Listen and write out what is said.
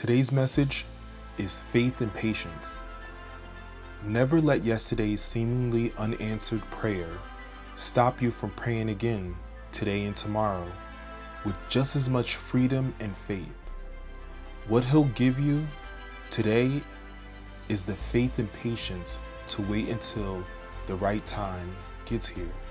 Today's message is faith and patience. Never let yesterday's seemingly unanswered prayer stop you from praying again today and tomorrow with just as much freedom and faith. What He'll give you today is the faith and patience to wait until the right time gets here.